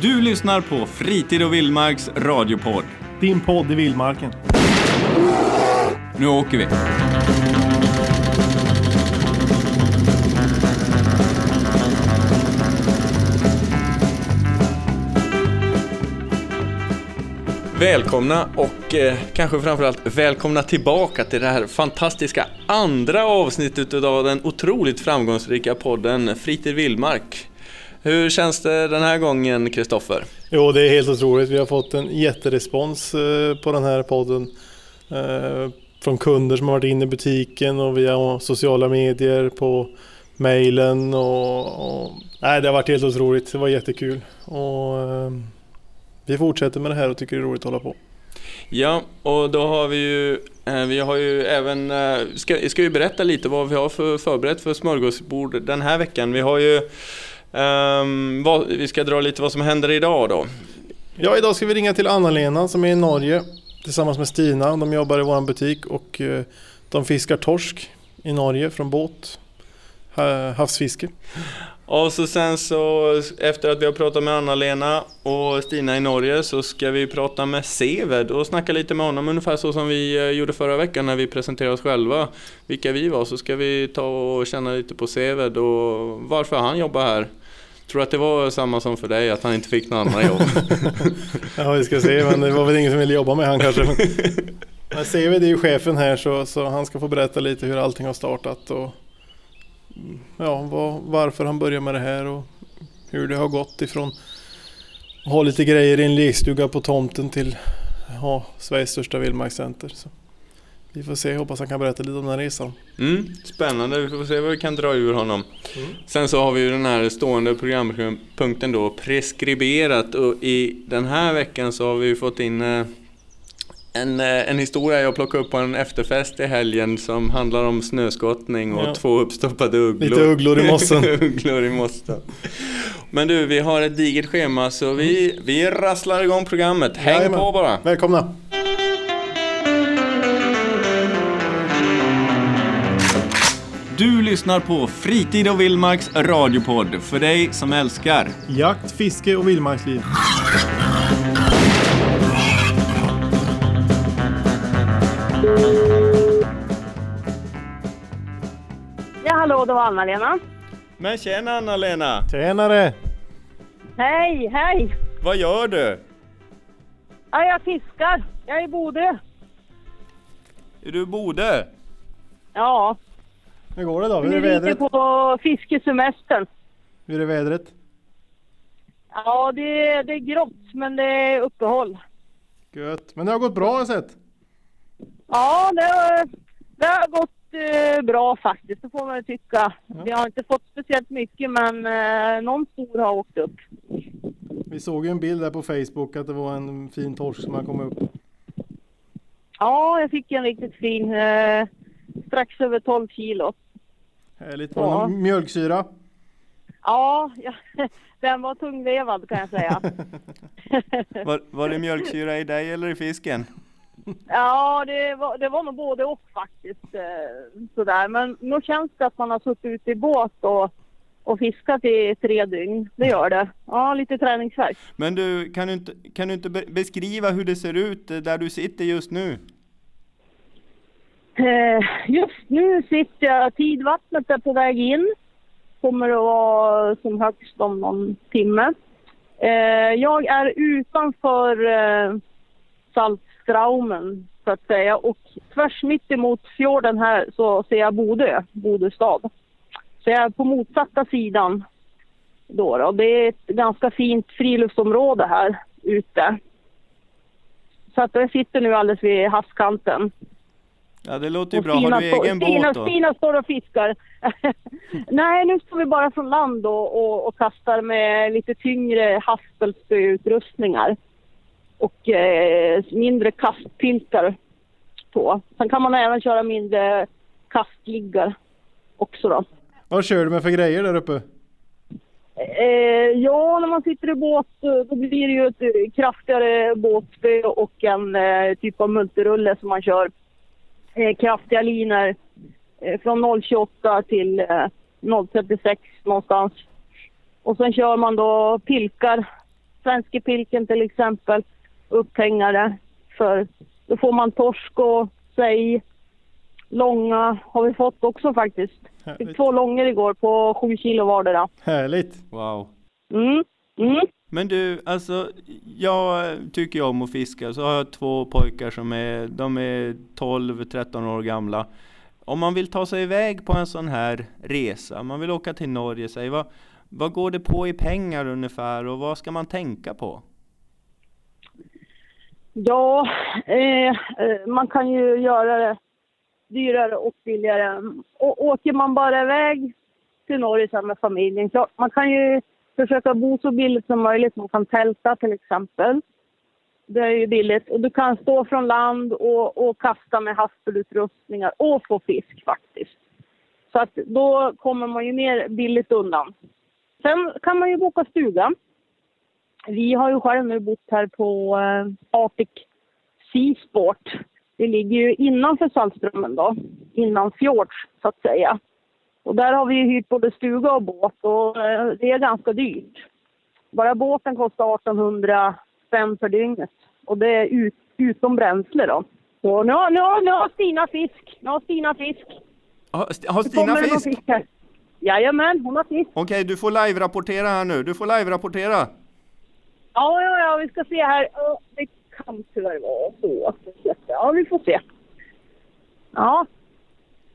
Du lyssnar på Fritid och Vildmarks radiopodd. Din podd i vildmarken. Nu åker vi! Välkomna och eh, kanske framförallt välkomna tillbaka till det här fantastiska andra avsnittet av den otroligt framgångsrika podden Fritid Vildmark. Hur känns det den här gången, Kristoffer? Jo, det är helt otroligt. Vi har fått en jätterespons eh, på den här podden. Eh, från kunder som har varit inne i butiken och via sociala medier, på mejlen och, och... Nej, det har varit helt otroligt. Det var jättekul. Och, eh, vi fortsätter med det här och tycker det är roligt att hålla på. Ja, och då har vi ju, vi har ju även, ska, ska vi berätta lite vad vi har för förberett för smörgåsbord den här veckan. Vi har ju, um, vad, vi ska dra lite vad som händer idag då. Ja, idag ska vi ringa till Anna-Lena som är i Norge tillsammans med Stina. De jobbar i vår butik och eh, de fiskar torsk i Norge från båt. Havsfiske. Och så sen så efter att vi har pratat med Anna-Lena och Stina i Norge så ska vi prata med Seved och snacka lite med honom ungefär så som vi eh, gjorde förra veckan när vi presenterade oss själva. Vilka vi var så ska vi ta och känna lite på Seved och varför han jobbar här. Tror att det var samma som för dig, att han inte fick några andra jobb? ja, vi ska se, men det var väl ingen som ville jobba med han kanske. Men Seved är ju chefen här så, så han ska få berätta lite hur allting har startat och ja, var, varför han började med det här och hur det har gått ifrån att ha lite grejer i en lekstuga på tomten till ha Sveriges största vildmarkscenter. Så vi får se, hoppas han kan berätta lite om den här resan. Mm, spännande, vi får se vad vi kan dra ur honom. Mm. Sen så har vi ju den här stående programpunkten då, preskriberat och i den här veckan så har vi fått in eh, en, eh, en historia jag plockade upp på en efterfest i helgen som handlar om snöskottning och ja. två uppstoppade ugglor. Lite ugglor i mossen. ugglor i mossen. Men du, vi har ett digert schema så vi, vi rasslar igång programmet. Häng Jajamän. på bara! Välkomna! Du lyssnar på Fritid och Vildmarks radiopodd för dig som älskar jakt, fiske och vildmarksliv. Ja, hallå, det var Anna-Lena. Men tjena Anna-Lena! Tjenare! Hej, hej! Vad gör du? Ja, jag fiskar. Jag är i Bodö. Är du i Bodö? Ja. Hur går det då? Hur är vädret? på fiskesemestern. Hur är vädret? Ja, det, det är grått, men det är uppehåll. Gött. Men det har gått bra har jag sett. Ja, det har, det har gått eh, bra faktiskt, det får man tycka. Ja. Vi har inte fått speciellt mycket, men eh, någon stor har åkt upp. Vi såg ju en bild där på Facebook att det var en fin torsk som har kommit upp. Ja, jag fick en riktigt fin, eh, strax över 12 kilo. Härligt. Var ja. mjölksyra? Ja, ja, den var tungvevad kan jag säga. var, var det mjölksyra i dig eller i fisken? Ja, det var, det var nog både och faktiskt. Eh, sådär. Men nog känns det att man har suttit ute i båt och, och fiskat i tre dygn. Det gör det. Ja, lite träningsvärk. Men du, kan du inte, kan du inte beskriva hur det ser ut eh, där du sitter just nu? Eh, just nu sitter jag, tidvattnet är på väg in. Kommer att vara som högst om någon timme. Eh, jag är utanför eh, Saltstraumen så att säga. Och tvärs mitt emot fjorden här så ser jag Bodö, Bodö stad. Så jag är på motsatta sidan då, då. Det är ett ganska fint friluftsområde här ute. Så att jag sitter nu alldeles vid havskanten. Ja, det låter ju bra. Har du egen Stina, båt då? Stina står och fiskar. Nej, nu står vi bara från land och, och, och kastar med lite tyngre haspelspöutrustningar och eh, mindre kastpiltar på. Sen kan man även köra mindre kastliggar också då. Vad kör du med för grejer där uppe? Eh, ja, när man sitter i båt då blir det ju ett kraftigare båtspö och en eh, typ av multirulle som man kör. Eh, kraftiga linor eh, från 0,28 till 0,36 någonstans. Och sen kör man då pilkar svenske pilken till exempel, upphängare. För då får man torsk och sej. Långa har vi fått också faktiskt. Fick Härligt. två långor igår på sju kilo vardera. Härligt. Wow. Mm. Mm. Men du, alltså jag tycker ju om att fiska, så har jag två pojkar som är, de är 12-13 år gamla. Om man vill ta sig iväg på en sån här resa, man vill åka till Norge, säg, vad, vad går det på i pengar ungefär och vad ska man tänka på? Ja, eh, eh man kan ju göra det dyrare och billigare. Och åker man bara iväg till Norge med familjen, så man kan ju försöka bo så billigt som möjligt. Man kan tälta till exempel. Det är ju billigt. Och du kan stå från land och, och kasta med haspelutrustningar och få fisk faktiskt. Så att då kommer man ju mer billigt undan. Sen kan man ju boka stuga. Vi har ju själv nu bott här på eh, Arctic Seasport. Det ligger ju innanför Saltströmmen då, innan fjords så att säga. Och där har vi ju hyrt både stuga och båt och eh, det är ganska dyrt. Bara båten kostar 1800 spänn per dygnet och det är ut, utom bränsle då. Så nu, har- nu, nu har Stina fisk, nu har Stina fisk. Har, St- har Det Stina någon fisk? här. Jajamän, hon har fisk. Okej, du får live-rapportera här nu, du får live-rapportera. Ja, ja, ja, vi ska se här. Det kan tyvärr vara så. Ja, vi får se. Ja.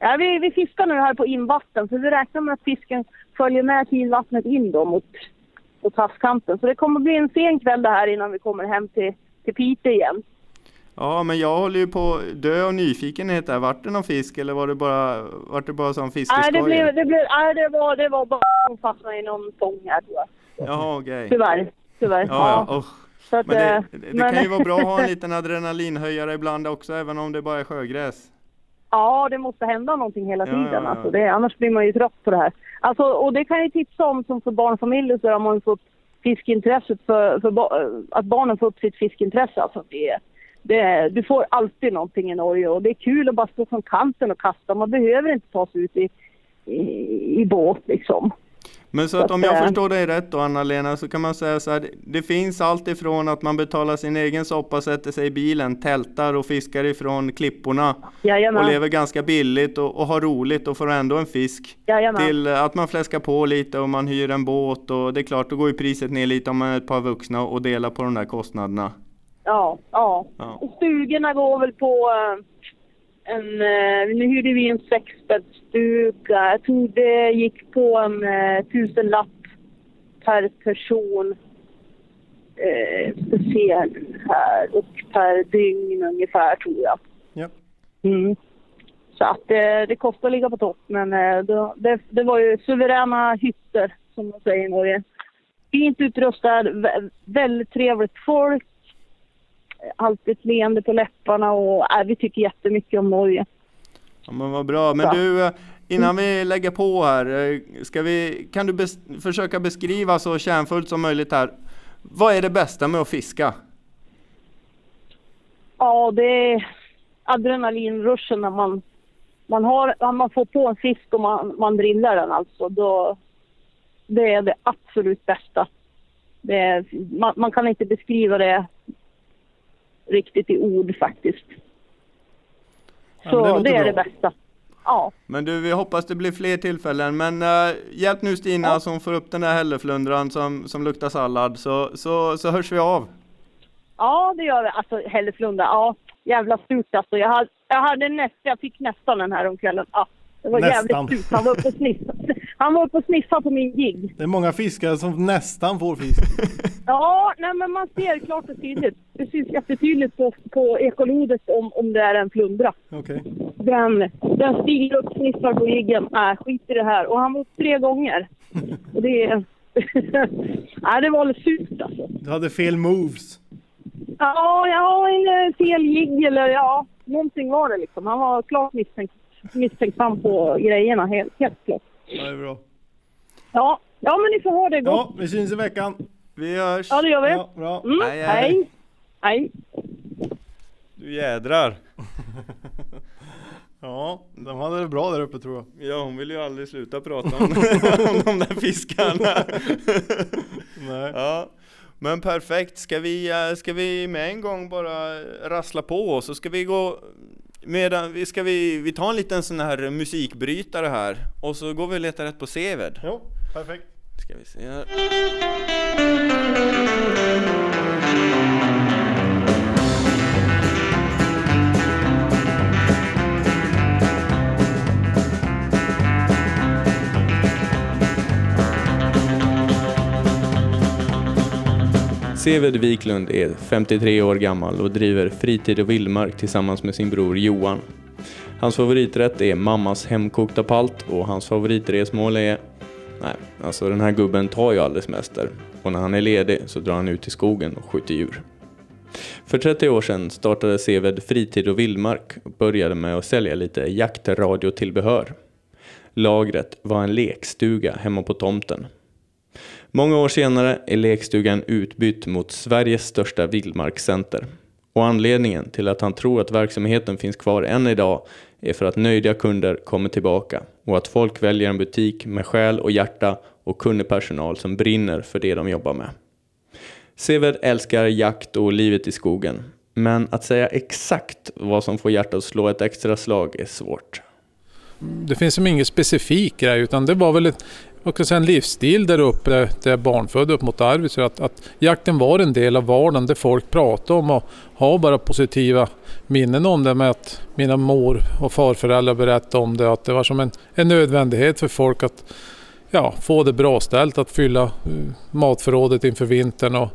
Ja vi, vi fiskar nu här på invatten, så vi räknar med att fisken följer med tidvattnet in då mot, mot havskanten. Så det kommer bli en sen kväll det här innan vi kommer hem till, till Piteå igen. Ja, men jag håller ju på att dö av nyfikenhet där. Vart det någon fisk eller var det bara, vart det bara som Nej, fiskeskoj? det, blev, det, blev, nej det, var, det var bara som fastnade i någon fång här tror jag. Jaha, okej. Tyvärr. Tyvärr. Ja, ja. Så att, Men det, eh, det, det men- kan ju vara bra att ha en liten adrenalinhöjare ibland också, även om det bara är sjögräs. Ja, det måste hända någonting hela Ja, tiden. ja, ja. Alltså det, annars blir man ju trött på det här. Alltså, och det kan jag tipsa om som för barnfamiljer så har man fått fiskintresset för, för att barnen får upp sitt fiskintresse. Alltså det, det, du får alltid någonting i Norge och det är kul att bara stå från kanten och kasta. Man behöver inte ta sig ut i, i, i båt liksom. Men så Så att om jag förstår dig rätt då Anna-Lena, så kan man säga så här, det finns allt ifrån att man betalar sin egen soppa, sätter sig i bilen, tältar och fiskar ifrån klipporna och Jajamän. lever ganska billigt och, och har roligt och får ändå en fisk. Jajamän. Till eh, att man fläskar på lite och man hyr en båt och det är klart, då går ju priset ner lite om man är ett par vuxna och delar på de där kostnaderna. Ja, ja. Ja. Och stugorna går väl på eh, en... eh, Nu hyrde vi en sexbäddsstuga. Jag tror det gick på en eh, tusenlapp per person. Eh, se här. Och per dygn ungefär tror jag. Ja. Mm. Så att eh, det kostar att ligga på topp. Men eh, det, det, det var ju suveräna hytter som man säger i Norge. Fint utrustad, vä- väldigt trevligt folk. Alltid ett leende på läpparna och äh, vi tycker jättemycket om Norge. Ja men vad bra. Men Ja. du, eh, innan vi lägger på här, eh, ska vi, kan du bes- försöka beskriva så kärnfullt som möjligt här, vad är det bästa med att fiska? Ja, det är adrenalinruschen när man, man, har, när man får på en fisk och man, man drillar den alltså. Då, det är det absolut bästa. Det är, man, man kan inte beskriva det riktigt i ord faktiskt. Ja, Så det det, är det bra. bästa. Ja, Men du, vi hoppas det blir fler tillfällen. Men eh, hjälp nu Stina Ja. som får upp den där hälleflundran som, som luktar sallad, så, så, så hörs vi av. ja det gör vi. Alltså Hälleflunda, ja jävla surt alltså. Jag hade, jag hade nästan, jag fick nästan den här om kvällen. Ja, det var Nästan. jävligt surt. Han var uppe och sniffade. Han var uppe och sniffade på min jigg. Det är många fiskare som nästan får fisk. Ja, nej, men man ser klart och tydligt. Det syns jättetydligt på, på ekolodet om, om det är en flundra. Okej. Den, den stiger upp, sniffar på jiggen. Nej, skit i det här. Och han var upp tre gånger. Och det nej, det var lite surt alltså. Du hade fel moves. Ja, jag har en eh, fel jigg eller ja, någonting var det liksom. Han var klart misstänkt, misstänksam på grejerna, helt, helt klart. Ja, det är bra. Ja, ja men ni får ha det gott. Ja, vi syns i veckan. Vi hörs! Ja, det gör vi. Ja, bra. Mm, Hej, hej. hej. Hej. Du jädrar! Ja, de hade det bra där uppe tror jag. Ja, hon vill ju aldrig sluta prata om, om de där fiskarna. Nej. Ja, Men perfekt, ska vi, eh, ska vi med en gång bara rassla på och så ska vi gå Medan vi ska vi, vi tar en liten sån här musikbrytare här och så går vi och letar rätt på Seved. Jo, perfekt. Ska vi se här. Seved Wiklund är 53 år gammal och driver Fritid och Vildmark tillsammans med sin bror Johan. Hans favoriträtt är mammas hemkokta palt och hans favoritresmål är... Nej, alltså den här gubben tar ju aldrig semester. Och när han är ledig så drar han ut i skogen och skjuter djur. För 30 år sedan startade Seved Fritid och Vildmark och började med att sälja lite jaktradiotillbehör. Lagret var en lekstuga hemma på tomten. Många år senare är lekstugan utbytt mot Sveriges största vildmarkscenter. Och anledningen till att han tror att verksamheten finns kvar än idag är för att nöjda kunder kommer tillbaka och att folk väljer en butik med själ och hjärta och kunnig personal som brinner för det de jobbar med. Seved älskar jakt och livet i skogen, men att säga exakt vad som får hjärtat att slå ett extra slag är svårt. Det finns som inget specifikt grej utan det var väl ett, och kan säga en livsstil där uppe där jag är barnfödd upp mot Arvidsjaur. Att, att jakten var en del av vardagen där folk pratade om och har bara positiva minnen om det med att mina mor och farföräldrar berättade om det. Att det var som en, en nödvändighet för folk att ja, få det bra ställt, att fylla uh, matförrådet inför vintern. Och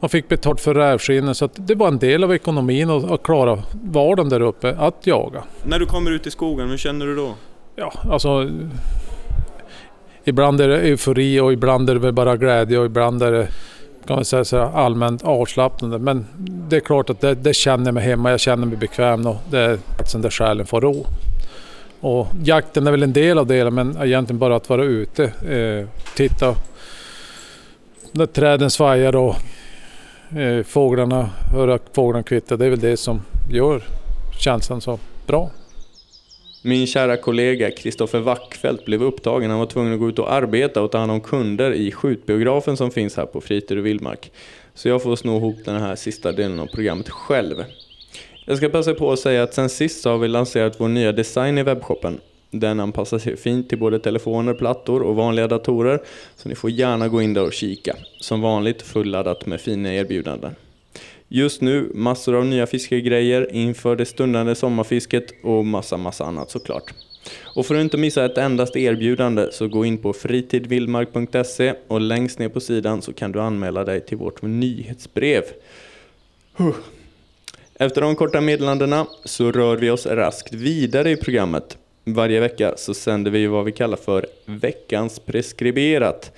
man fick betalt för rävskinnen så det var en del av ekonomin och att klara vardagen där uppe, att jaga. När du kommer ut i skogen, hur känner du då? Ja, alltså ibland är det eufori och ibland är det bara glädje och ibland är det kan man säga så allmänt avslappnande. Men det är klart att det, det känner jag mig hemma, jag känner mig bekväm och det är platsen där själen får ro. Och jakten är väl en del av det men egentligen bara att vara ute, eh, titta när träden svajar och eh, fåglarna, höra fåglarna kvitta. Det är väl det som gör känslan så bra. Min kära kollega Kristoffer Wackfeldt blev upptagen. Han var tvungen att gå ut och arbeta och ta hand om kunder i skjutbiografen som finns här på Fritid och Vildmark. Så jag får sno ihop den här sista delen av programmet själv. Jag ska passa på att säga att sen sist så har vi lanserat vår nya design i webbshoppen. Den anpassar sig fint till både telefoner, plattor och vanliga datorer. Så ni får gärna gå in där och kika. Som vanligt fulladdat med fina erbjudanden. Just nu massor av nya fiskegrejer inför det stundande sommarfisket och massa, massa annat såklart. Och för att inte missa ett endast erbjudande så gå in på fritidvildmark.se och längst ner på sidan så kan du anmäla dig till vårt nyhetsbrev. Efter de korta meddelandena så rör vi oss raskt vidare i programmet. Varje vecka så sänder vi vad vi kallar för veckans preskriberat.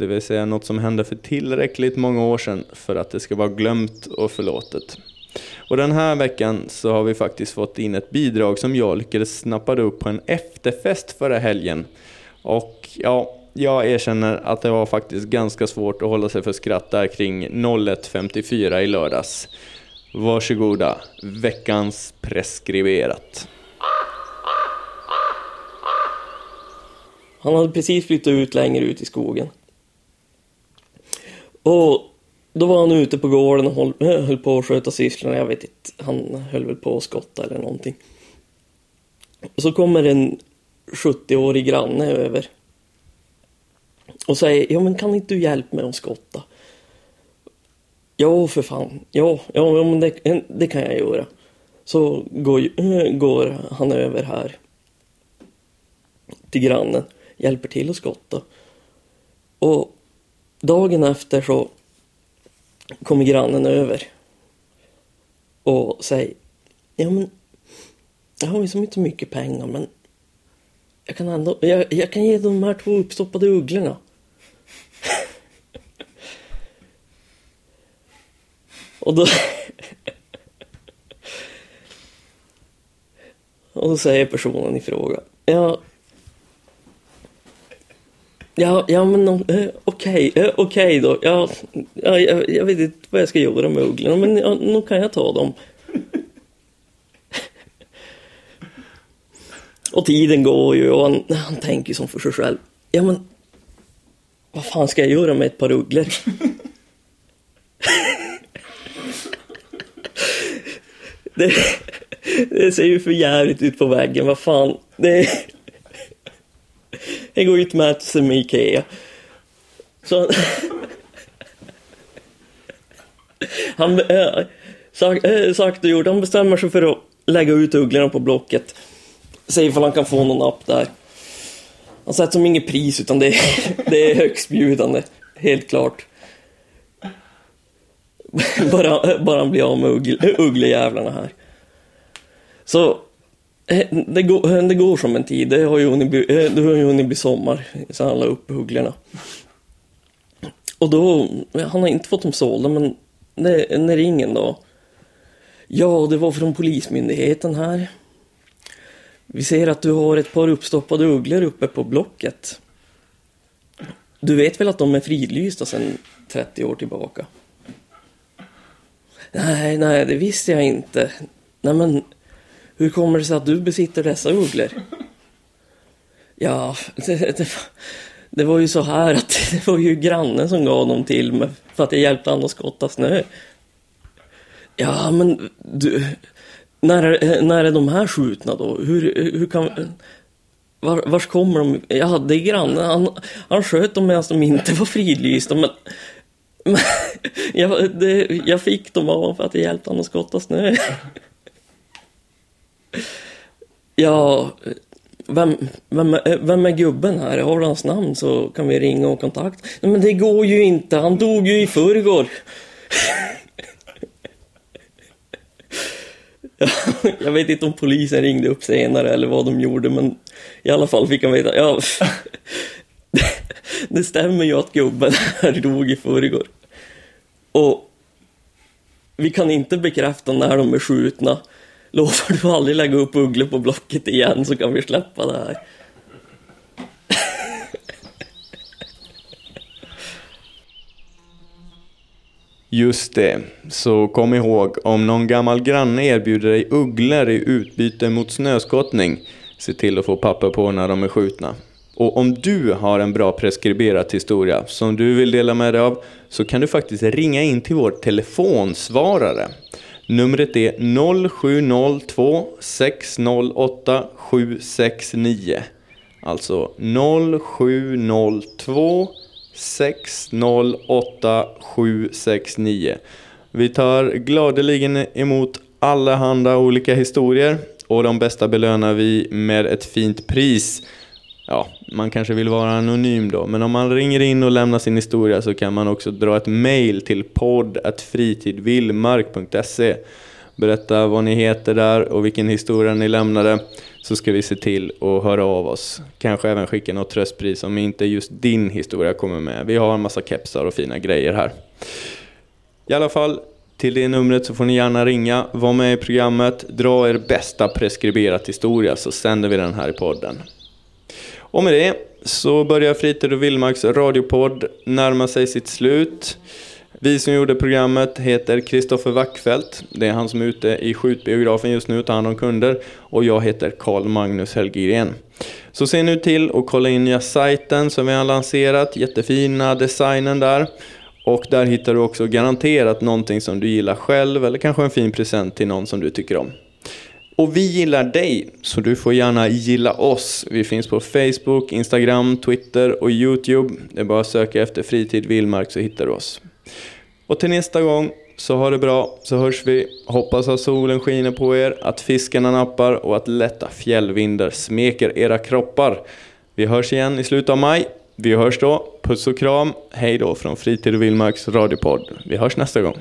Det vill säga något som hände för tillräckligt många år sedan för att det ska vara glömt och förlåtet. Och den här veckan så har vi faktiskt fått in ett bidrag som jag lyckades snappa upp på en efterfest förra helgen. Och ja, jag erkänner att det var faktiskt ganska svårt att hålla sig för skratt där kring 01.54 i lördags. Varsågoda, veckans preskriberat. Han hade precis flyttat ut längre ut i skogen. Och då var han ute på gården och höll, höll på att sköta sysslorna. Jag vet inte, han höll väl på att skotta eller någonting. Och så kommer en 70-årig granne över. Och säger, ja men kan inte du hjälpa mig att skotta? Ja, för fan. Ja, ja men det, det kan jag göra. Så går, går han över här till grannen, hjälper till att skotta. Och dagen efter så kommer grannen över och säger Ja men jag har ju så inte mycket pengar men jag kan ändå, jag, jag kan ge de här två uppstoppade ugglorna. och då och då säger personen i fråga Ja, Ja, ja men eh, okej, okay, okej okay då. Ja, jag, jag vet inte vad jag ska göra med ugglorna men ja, nog kan jag ta dem. Och tiden går ju och han, han tänker som för sig själv. Ja men, vad fan ska jag göra med ett par ugglor? det, det ser ju för jävligt ut på väggen, vad fan. Det det går ut med sig med Ikea. Så han, äh, sak, eh, äh, sagt och gjort, han bestämmer sig för att lägga ut ugglorna på Blocket. Se ifall han kan få någon app där. Han sätter som inget pris utan det är, det är högstbjudande, helt klart. bara, bara han blir av med ugglejävlarna här. Så Eh, det går, eh, det går som en tid, det har ju hunnit bli, eh, det har ju hunnit bli sommar, så han la upp ugglorna. Och då, han har inte fått dem sålda men när, när ringen då? Ja, det var från Polismyndigheten här. Vi ser att du har ett par uppstoppade ugglor uppe på Blocket. Du vet väl att de är fridlysta sedan 30 år tillbaka? Nej, nej, det visste jag inte. Nej, men hur kommer det sig att du besitter dessa ugglor? Ja, det, det, det var ju så här att det var ju grannen som gav dem till mig för att jag hjälpte honom att skotta snö. Ja, men du, när, när är de här skjutna då? Hur, hur kan... Var, vars kommer de? Ja, det är grannen. Han, han sköt dem medan de inte var fridlysta, men... men jag, det, jag fick dem av för att jag hjälpte honom att skotta snö ja, vem, vem, eh, vem är gubben här? Har du hans namn så kan vi ringa och kontakta. Nej, men det går ju inte, han dog ju i förrgår. jag vet inte om polisen ringde upp senare eller vad de gjorde, men i alla fall fick han veta, ja, det stämmer ju att gubben här dog i förrgår. Och vi kan inte bekräfta när de är skjutna. Lovar du aldrig lägga upp ugglor på Blocket igen så kan vi släppa det här. Just det, så kom ihåg, om någon gammal granne erbjuder dig ugglor i utbyte mot snöskottning, se till att få papper på när de är skjutna. Och om du har en bra preskriberat historia som du vill dela med dig av så kan du faktiskt ringa in till vår telefonsvarare. Numret är 0702 608 769. Alltså 0702 608 769. Vi tar gladeligen emot allehanda olika historier och de bästa belönar vi med ett fint pris. Ja, man kanske vill vara anonym då, men om man ringer in och lämnar sin historia så kan man också dra ett mail till podd.fritidvillmark.se Berätta vad ni heter där och vilken historia ni lämnade så ska vi se till att höra av oss. Kanske även skicka något tröstpris om inte just din historia kommer med. Vi har en massa kepsar och fina grejer här. I alla fall, till det numret så får ni gärna ringa, var med i programmet, dra er bästa preskriberat historia så sänder vi den här i podden. Och med det så börjar Fritid och Villmarks radiopodd närma sig sitt slut. Vi som gjorde programmet heter Kristoffer Wackfeldt. Det är han som är ute i skjutbiografen just nu och tar hand om kunder. Och jag heter Karl Magnus Helgren. Så se nu till att kolla in nya sajten som vi har lanserat. Jättefina designen där. Och där hittar du också garanterat någonting som du gillar själv eller kanske en fin present till någon som du tycker om. Och vi gillar dig, så du får gärna gilla oss. Vi finns på Facebook, Instagram, Twitter och Youtube. Det är bara att söka efter Fritid Villmark så hittar du oss. Och till nästa gång, så ha det bra, så hörs vi. Hoppas att solen skiner på er, att fiskarna nappar och att lätta fjällvindar smeker era kroppar. Vi hörs igen i slutet av maj. Vi hörs då. Puss och kram. Hej då från Fritid och Villmarks radiopodd. Vi hörs nästa gång.